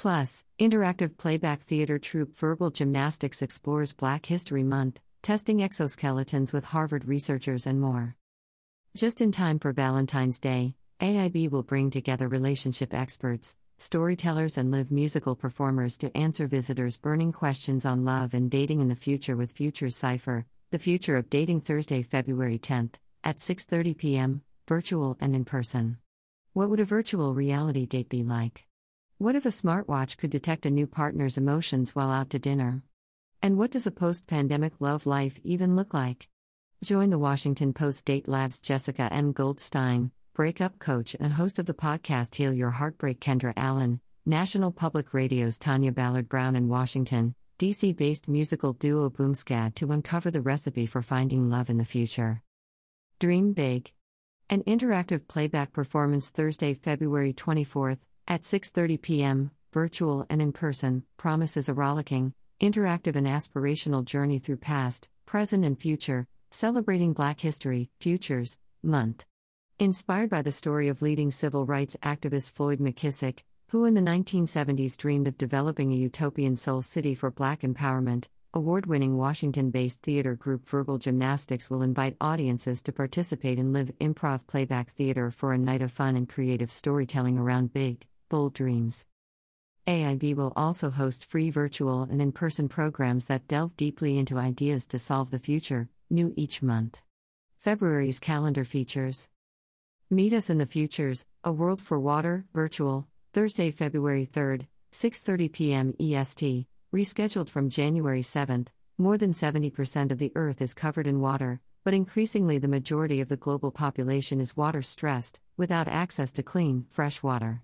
Plus, interactive playback theater troupe Verbal Gymnastics explores Black History Month, testing exoskeletons with Harvard researchers and more. Just in time for Valentine's Day, AIB will bring together relationship experts, storytellers, and live musical performers to answer visitors' burning questions on love and dating in the future with Futures Cypher, the future of dating Thursday, February 10th, at 6:30 p.m., virtual and in person. What would a virtual reality date be like? What if a smartwatch could detect a new partner's emotions while out to dinner? And what does a post pandemic love life even look like? Join the Washington Post Date Lab's Jessica M. Goldstein, breakup coach and host of the podcast Heal Your Heartbreak Kendra Allen, National Public Radio's Tanya Ballard Brown in Washington, DC based musical duo Boomscat to uncover the recipe for finding love in the future. Dream Big. An interactive playback performance Thursday, February 24th at 6:30 p.m., virtual and in person, promises a rollicking, interactive and aspirational journey through past, present and future, celebrating Black History Futures Month. Inspired by the story of leading civil rights activist Floyd McKissick, who in the 1970s dreamed of developing a utopian soul city for Black empowerment, award winning Washington based theater group Verbal Gymnastics will invite audiences to participate in live improv playback theater for a night of fun and creative storytelling around big, Bold Dreams. AIB will also host free virtual and in person programs that delve deeply into ideas to solve the future, new each month. February's calendar features Meet Us in the Futures, A World for Water, virtual, Thursday, February 3rd, 6:30 p.m. EST, rescheduled from January 7th. More than 70% of the earth is covered in water, but increasingly the majority of the global population is water stressed, without access to clean, fresh water.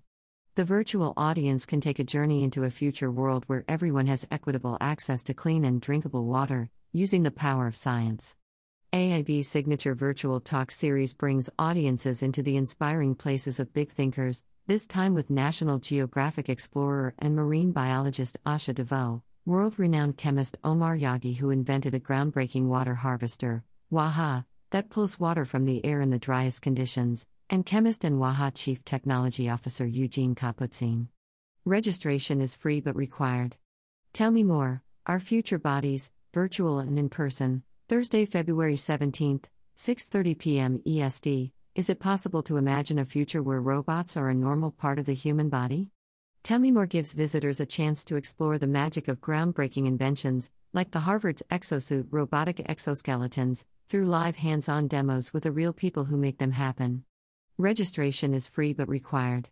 The virtual audience can take a journey into a future world where everyone has equitable access to clean and drinkable water, using the power of science. AIB's signature virtual talk series brings audiences into the inspiring places of big thinkers, this time with National Geographic explorer and marine biologist Asha de Vos, world renowned chemist Omar Yaghi, who invented a groundbreaking water harvester, Waha, that pulls water from the air in the driest conditions, and chemist and Waha Chief Technology Officer Eugene Kapustin. Registration is free but required. Tell me more. Our future bodies, virtual and in person, Thursday, February 17th, 6:30 p.m. EST. Is it possible to imagine a future where robots are a normal part of the human body? Tell Me More gives visitors a chance to explore the magic of groundbreaking inventions, like the Harvard's exosuit robotic exoskeletons, through live hands on demos with the real people who make them happen. Registration is free but required.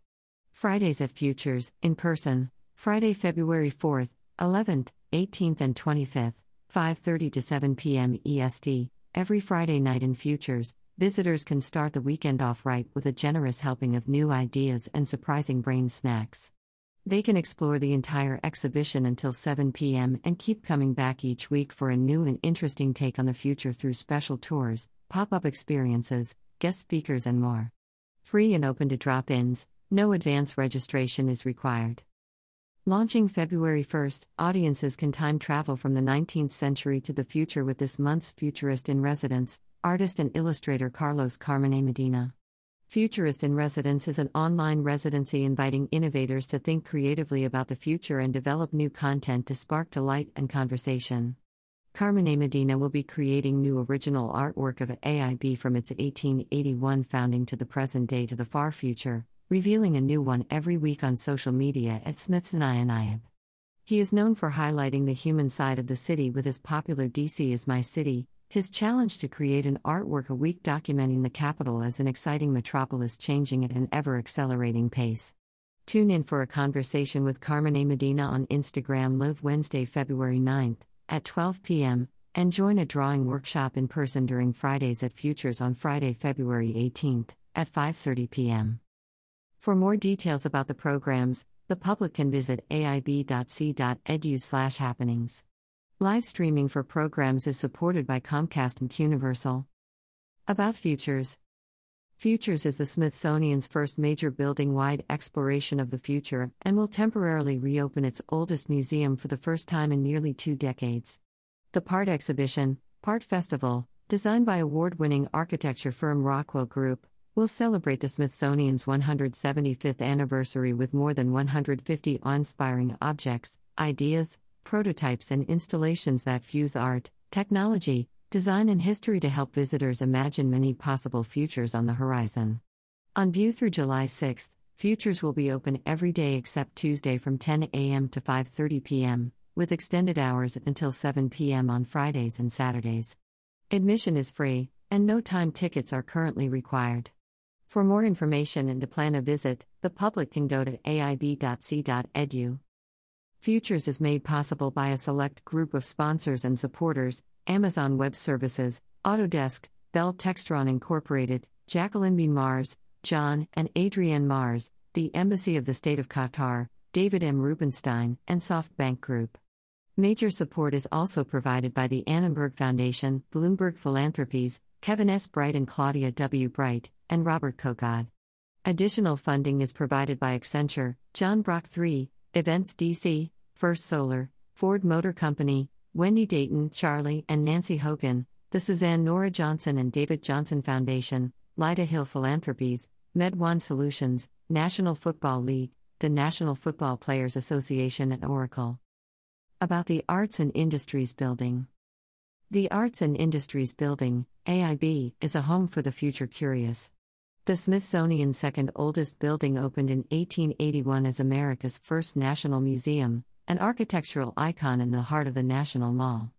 Fridays at Futures, in person, Friday, February 4th, 11th, 18th, and 25th, 5:30 to 7 p.m. EST. Every Friday night in Futures, visitors can start the weekend off right with a generous helping of new ideas and surprising brain snacks. They can explore the entire exhibition until 7 p.m. and keep coming back each week for a new and interesting take on the future through special tours, pop up experiences, guest speakers, and more. Free and open to drop ins, no advance registration is required. Launching February 1st, audiences can time travel from the 19th century to the future with this month's Futurist in Residence, artist and illustrator Carlos Carmonamedina. Futurist in Residence is an online residency inviting innovators to think creatively about the future and develop new content to spark delight and conversation. Carmonamedina will be creating new original artwork of AIB from its 1881 founding to the present day to the far future, revealing a new one every week on social media at Smithsonian He is known for highlighting the human side of the city with his popular DC is My City, his challenge to create an artwork a week documenting the capital as an exciting metropolis changing at an ever accelerating pace. Tune in for a conversation with Carmonamedina on Instagram live Wednesday, February 9th at 12 p.m., and join a drawing workshop in person during Fridays at Futures on Friday, February 18th at 5:30 p.m. For more details about the programs, the public can visit aib.si.edu/happenings. Live streaming for programs is supported by Comcast and Universal. About Futures Futures is the Smithsonian's first major building wide exploration of the future and will temporarily reopen its oldest museum for the first time in nearly two decades. The part exhibition, part festival, designed by award winning architecture firm Rockwell Group, will celebrate the Smithsonian's 175th anniversary with more than 150 awe inspiring objects, ideas, prototypes, and installations that fuse art, technology, design, and history to help visitors imagine many possible futures on the horizon. On view through July 6th, Futures will be open every day except Tuesday from 10 a.m. to 5:30 p.m., with extended hours until 7 p.m. on Fridays and Saturdays. Admission is free, and no time tickets are currently required. For more information and to plan a visit, the public can go to aib.si.edu. Futures is made possible by a select group of sponsors and supporters Amazon Web Services, Autodesk, Bell Textron Incorporated, Jacqueline B. Mars, John and Adrienne Mars, the Embassy of the State of Qatar, David M. Rubenstein, and SoftBank Group. Major support is also provided by the Annenberg Foundation, Bloomberg Philanthropies, Kevin S. Bright and Claudia W. Bright, and Robert Kogod. Additional funding is provided by Accenture, John Brock III, Events DC, First Solar, Ford Motor Company, Wendy Dayton, Charlie, and Nancy Hogan, the Suzanne Nora Johnson and David Johnson Foundation, Lyda Hill Philanthropies, MedOne Solutions, National Football League, the National Football Players Association, and Oracle. About the Arts and Industries Building The Arts and Industries Building, AIB, is a home for the future curious. The Smithsonian's second oldest building opened in 1881 as America's first national museum, an architectural icon in the heart of the National Mall.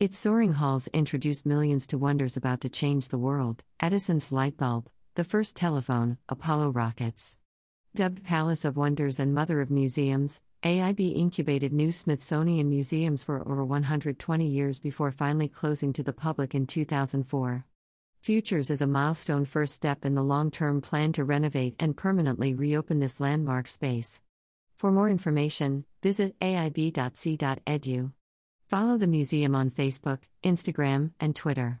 Its soaring halls introduced millions to wonders about to change the world Edison's light bulb, the first telephone, Apollo rockets. Dubbed Palace of Wonders and Mother of Museums, AIB incubated new Smithsonian museums for over 120 years before finally closing to the public in 2004. Futures is a milestone first step in the long term plan to renovate and permanently reopen this landmark space. For more information, visit aib.si.edu. Follow the museum on Facebook, Instagram, and Twitter.